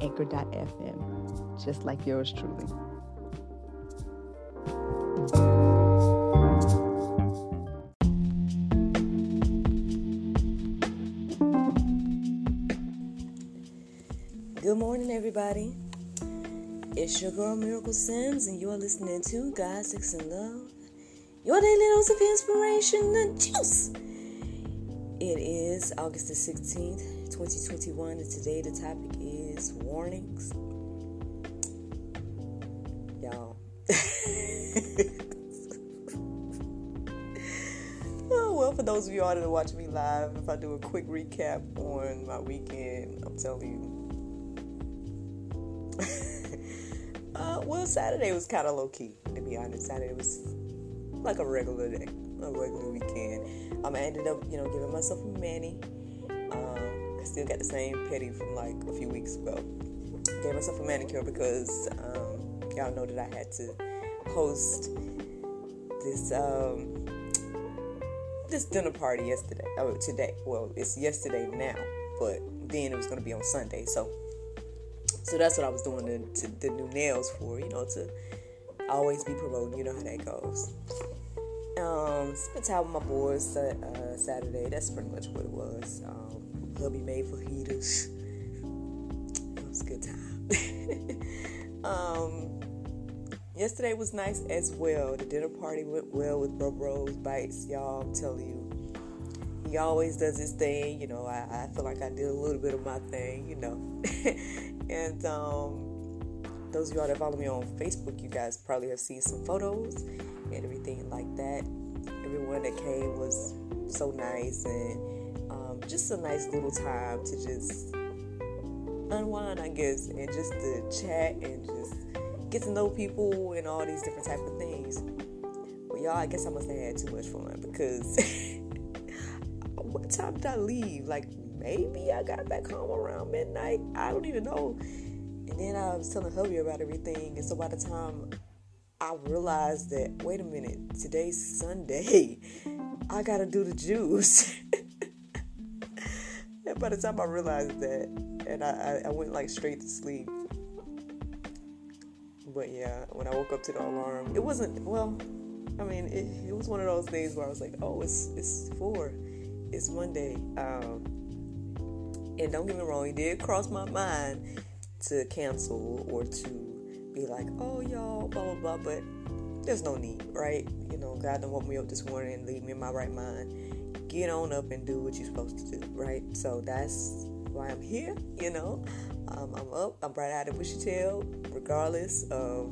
anchor.fm, just like yours truly. Good morning, everybody. It's your girl Miracle Sims, and you're listening to God, Sex, and Love. Your daily dose of inspiration, the juice. It is August the 16th, 2021, and today the topic is warnings. Y'all. oh, well, for those of you all that are watching me live, if I do a quick recap on my weekend, I'm telling you. uh, well, Saturday was kind of low key, to be honest. Saturday was like a regular day, a regular weekend. Um, I ended up, you know, giving myself a mani I still got the same petty from like a few weeks ago. Gave myself a manicure because um, y'all know that I had to host this um, this dinner party yesterday. Oh, today. Well, it's yesterday now, but then it was going to be on Sunday. So, so that's what I was doing the, to, the new nails for. You know, to always be promoting. You know how that goes. Um, spent time with my boys uh, Saturday. That's pretty much what it was. Um, hubby made fajitas. It was a good time. um, yesterday was nice as well. The dinner party went well with Bro Bros Bites. Y'all, I'm telling you, he always does his thing. You know, I, I feel like I did a little bit of my thing, you know. and um, those of y'all that follow me on Facebook, you guys probably have seen some photos and everything like that. Everyone that came was so nice and just a nice little time to just unwind, I guess, and just to chat and just get to know people and all these different type of things. But y'all, I guess I must have had too much fun because what time did I leave? Like maybe I got back home around midnight. I don't even know. And then I was telling hubby about everything, and so by the time I realized that wait a minute, today's Sunday, I gotta do the juice. By the time I realized that, and I, I, I went like straight to sleep. But yeah, when I woke up to the alarm, it wasn't well. I mean, it, it was one of those days where I was like, "Oh, it's it's four, it's Monday." Um, and don't get me wrong, it did cross my mind to cancel or to be like, "Oh, y'all, blah blah blah," but there's no need, right? You know, God don't woke me up this morning and leave me in my right mind get on up and do what you're supposed to do, right? So that's why I'm here, you know. Um, I'm up, I'm bright eyed and bushy tail, regardless of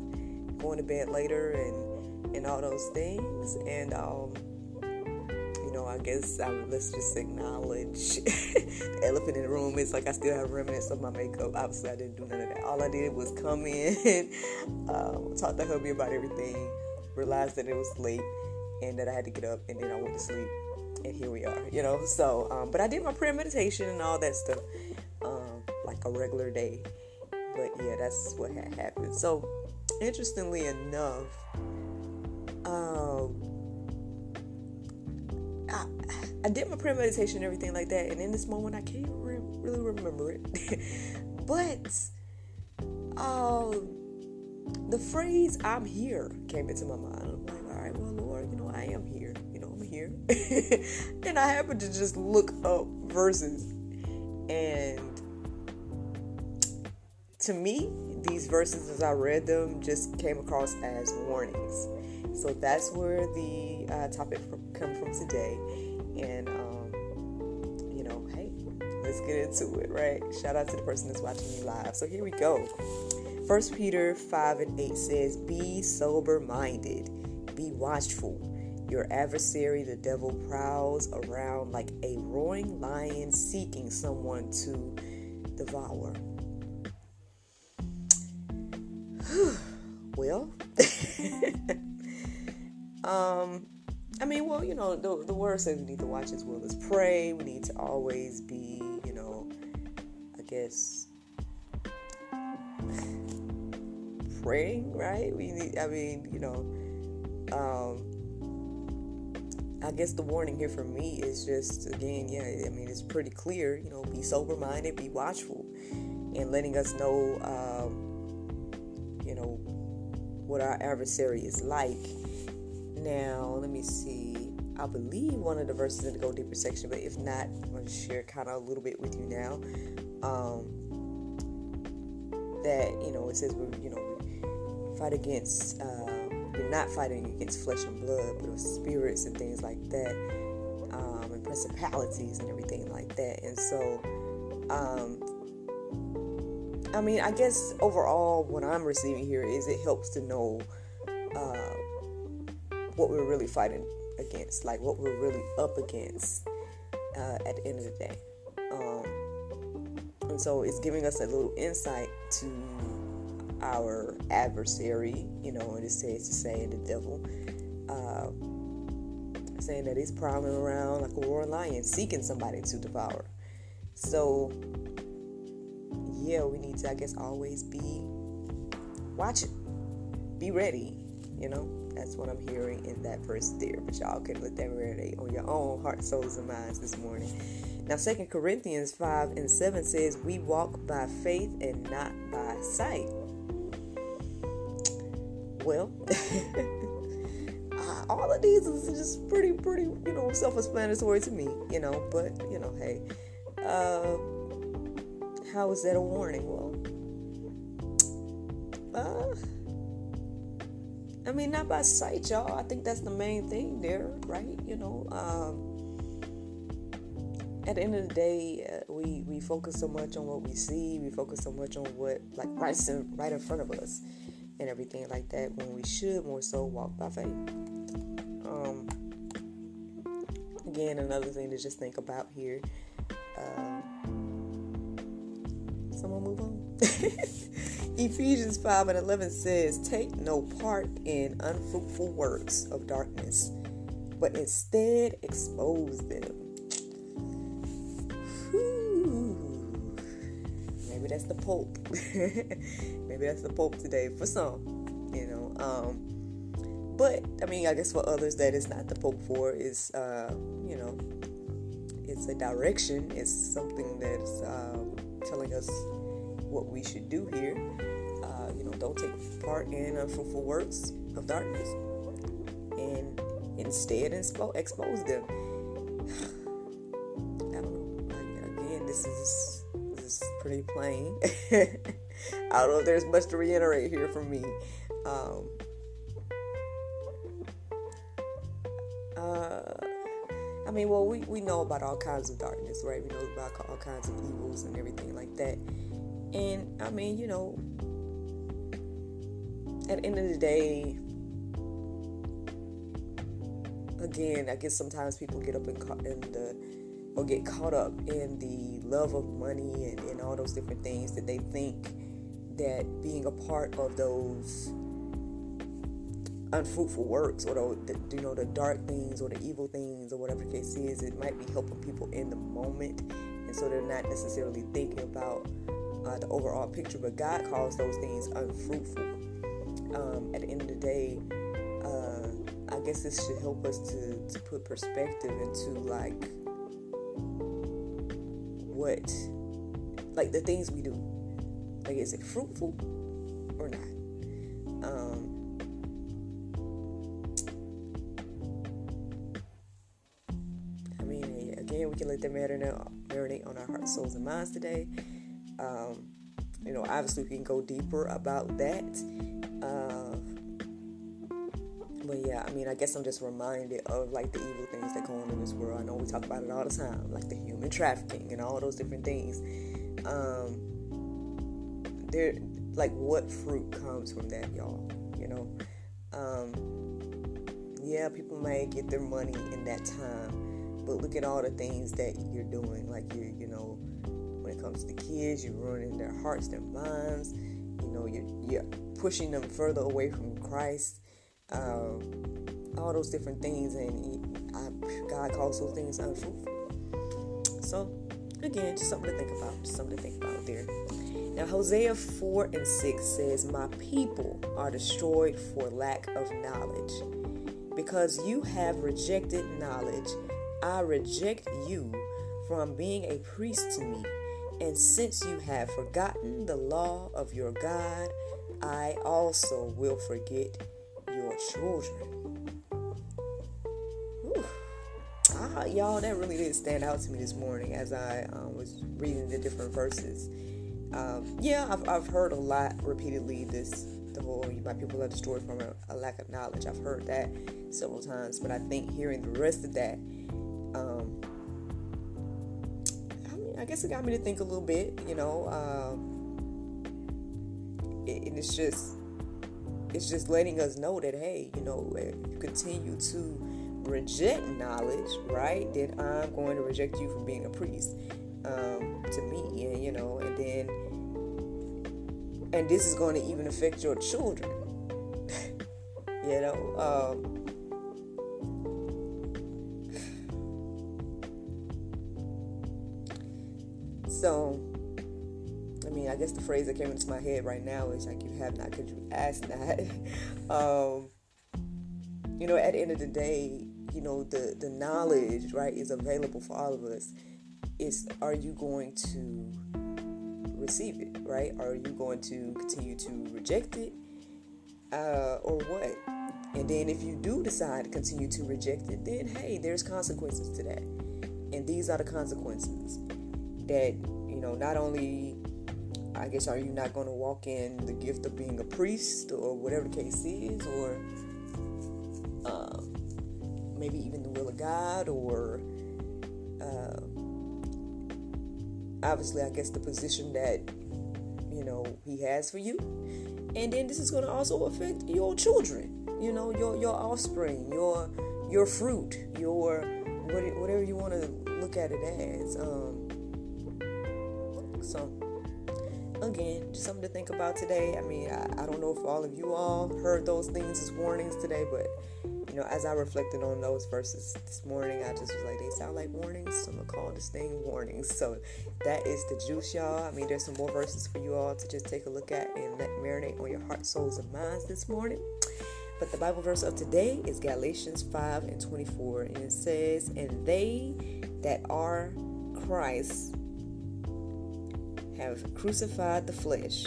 going to bed later and and all those things. And um, you know, I guess I let's just acknowledge the elephant in the room. It's like I still have remnants of my makeup. Obviously, I didn't do none of that. All I did was come in, um, talk to hubby about everything, realized that it was late and that I had to get up, and then I went to sleep and here we are, you know. So, um, but I did my prayer meditation and all that stuff, um, like a regular day. But yeah, that's what had happened. So, interestingly enough, um, I, I did my prayer meditation and everything like that, and in this moment, I can't re- really remember it. but um, the phrase "I'm here" came into my mind. and I happened to just look up verses. And to me, these verses, as I read them, just came across as warnings. So that's where the uh, topic come from today. And, um, you know, hey, let's get into it, right? Shout out to the person that's watching me live. So here we go. First Peter 5 and 8 says, Be sober minded, be watchful. Your adversary, the devil, prowls around like a roaring lion seeking someone to devour. well, um, I mean, well, you know, the, the word says we need to watch as well as pray. We need to always be, you know, I guess, praying, right? We need, I mean, you know, um, I guess the warning here for me is just, again, yeah, I mean, it's pretty clear, you know, be sober minded, be watchful, and letting us know, um, you know, what our adversary is like now, let me see. I believe one of the verses in the Go Deeper section, but if not, I'm going to share kind of a little bit with you now. Um, that, you know, it says we you know, fight against, uh, we're not fighting against flesh and blood, but with spirits and things like that, um, and principalities and everything like that. And so, um, I mean, I guess overall, what I'm receiving here is it helps to know uh, what we're really fighting against, like what we're really up against uh, at the end of the day. Um, and so it's giving us a little insight to our adversary, you know, and it says to say the devil, uh, saying that he's prowling around like a roaring lion, seeking somebody to devour. So, yeah, we need to, I guess, always be watching, be ready, you know. That's what I'm hearing in that verse there. But y'all can let that marinate on your own heart, souls, and minds this morning. Now, Second Corinthians 5 and 7 says, We walk by faith and not by sight. Well, uh, all of these is just pretty, pretty, you know, self explanatory to me, you know, but, you know, hey, uh, how is that a warning? Well, uh, I mean, not by sight, y'all. I think that's the main thing there, right? You know, um, at the end of the day, uh, we we focus so much on what we see. We focus so much on what like right in, right in front of us, and everything like that. When we should more so walk by faith. Um, again, another thing to just think about here. Um, someone move on. Ephesians 5 and 11 says, Take no part in unfruitful works of darkness, but instead expose them. That's the Pope. Maybe that's the Pope today for some, you know. Um, but, I mean, I guess for others that is not the Pope for is, uh, you know, it's a direction, it's something that's um, telling us what we should do here. Uh, you know, don't take part in unfruitful works of darkness, and instead expo- expose them. pretty plain. I don't know if there's much to reiterate here from me. Um, uh, I mean, well, we, we know about all kinds of darkness, right? We know about all kinds of evils and everything like that. And I mean, you know, at the end of the day, again, I guess sometimes people get up in, in the or get caught up in the love of money and, and all those different things that they think that being a part of those unfruitful works or the, the, you know the dark things or the evil things or whatever the case is it might be helping people in the moment and so they're not necessarily thinking about uh, the overall picture, but God calls those things unfruitful. Um, at the end of the day, uh, I guess this should help us to, to put perspective into like what, like the things we do. Like, is it fruitful or not? Um, I mean, again, we can let that marinate, marinate on our hearts, souls, and minds today. Um, you know, obviously we can go deeper about that. I mean, I guess I'm just reminded of like the evil things that go on in this world. I know we talk about it all the time, like the human trafficking and all those different things. Um, there, like, what fruit comes from that, y'all? You know, um, yeah, people may get their money in that time, but look at all the things that you're doing. Like you, you know, when it comes to kids, you're ruining their hearts, their minds. you know, you're, you're pushing them further away from Christ. Um, all those different things, and I, God calls those things unfruitful. So, again, just something to think about. Just something to think about there. Now, Hosea 4 and 6 says, My people are destroyed for lack of knowledge. Because you have rejected knowledge, I reject you from being a priest to me. And since you have forgotten the law of your God, I also will forget children. Ah, y'all, that really did stand out to me this morning as I um, was reading the different verses. Um, yeah, I've, I've heard a lot repeatedly this the whole my people are destroyed from a, a, lack of knowledge. I've heard that several times, but I think hearing the rest of that, um, I mean, I guess it got me to think a little bit. You know, um, it, and it's just it's just letting us know that hey, you know, if you continue to reject knowledge, right, then I'm going to reject you from being a priest um, to me, and you know, and then, and this is going to even affect your children, you know. Um, so, I mean, I guess the phrase that came into my head right now is like, "You have not, could you ask that?" um, you know, at the end of the day, you know, the the knowledge, right, is available for all of us is are you going to receive it, right? Are you going to continue to reject it uh, or what? And then if you do decide to continue to reject it, then hey, there's consequences to that. And these are the consequences that, you know, not only, I guess, are you not going to walk in the gift of being a priest or whatever the case is, or uh, maybe even the will of God or. Uh, obviously, I guess the position that you know He has for you, and then this is going to also affect your children. You know, your your offspring, your your fruit, your whatever you want to look at it as. Um, so again, just something to think about today. I mean, I, I don't know if all of you all heard those things as warnings today, but you know, as I reflected on those verses this morning, I just was like, they sound like warnings, so I'm gonna call this thing warnings. So that is the juice, y'all. I mean, there's some more verses for you all to just take a look at and let marinate on your heart, souls, and minds this morning. But the Bible verse of today is Galatians 5 and 24, and it says, And they that are Christ have crucified the flesh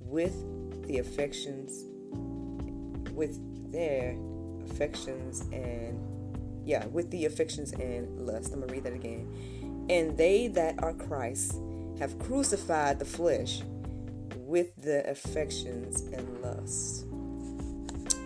with the affections, with their affections and yeah, with the affections and lust. I'm gonna read that again. And they that are Christ have crucified the flesh with the affections and lust.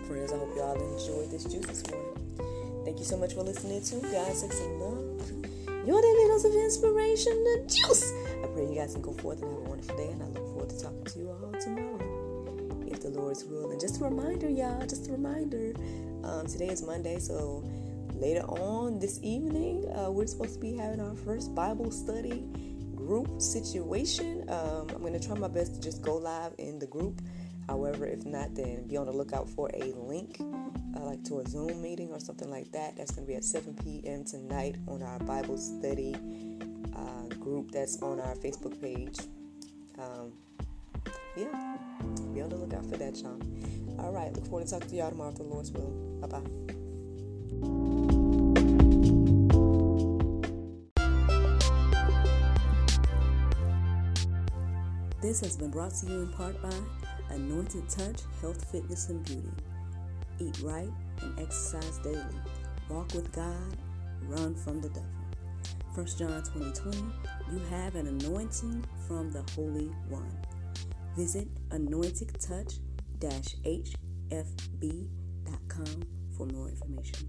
Friends, I hope y'all enjoyed this juice this morning. Thank you so much for listening to God, Sex, and Love. Your daily dose of inspiration, the juice. I pray you guys can go forth and have a wonderful day, and I look forward to talking to you all tomorrow, if the Lord's will. And just a reminder, y'all, just a reminder um, today is Monday, so later on this evening, uh, we're supposed to be having our first Bible study group situation. Um, I'm going to try my best to just go live in the group. However, if not, then be on the lookout for a link, uh, like to a Zoom meeting or something like that. That's going to be at 7 p.m. tonight on our Bible study uh, group that's on our Facebook page. Um, yeah, be on the lookout for that, y'all. All right, look forward to talking to y'all tomorrow if the Lord's will. Bye bye. This has been brought to you in part by Anointed Touch Health, Fitness, and Beauty. Eat right and exercise daily. Walk with God, run from the devil. 1 John 20 20, you have an anointing from the Holy One. Visit Anointed Touch hfb.com for more information.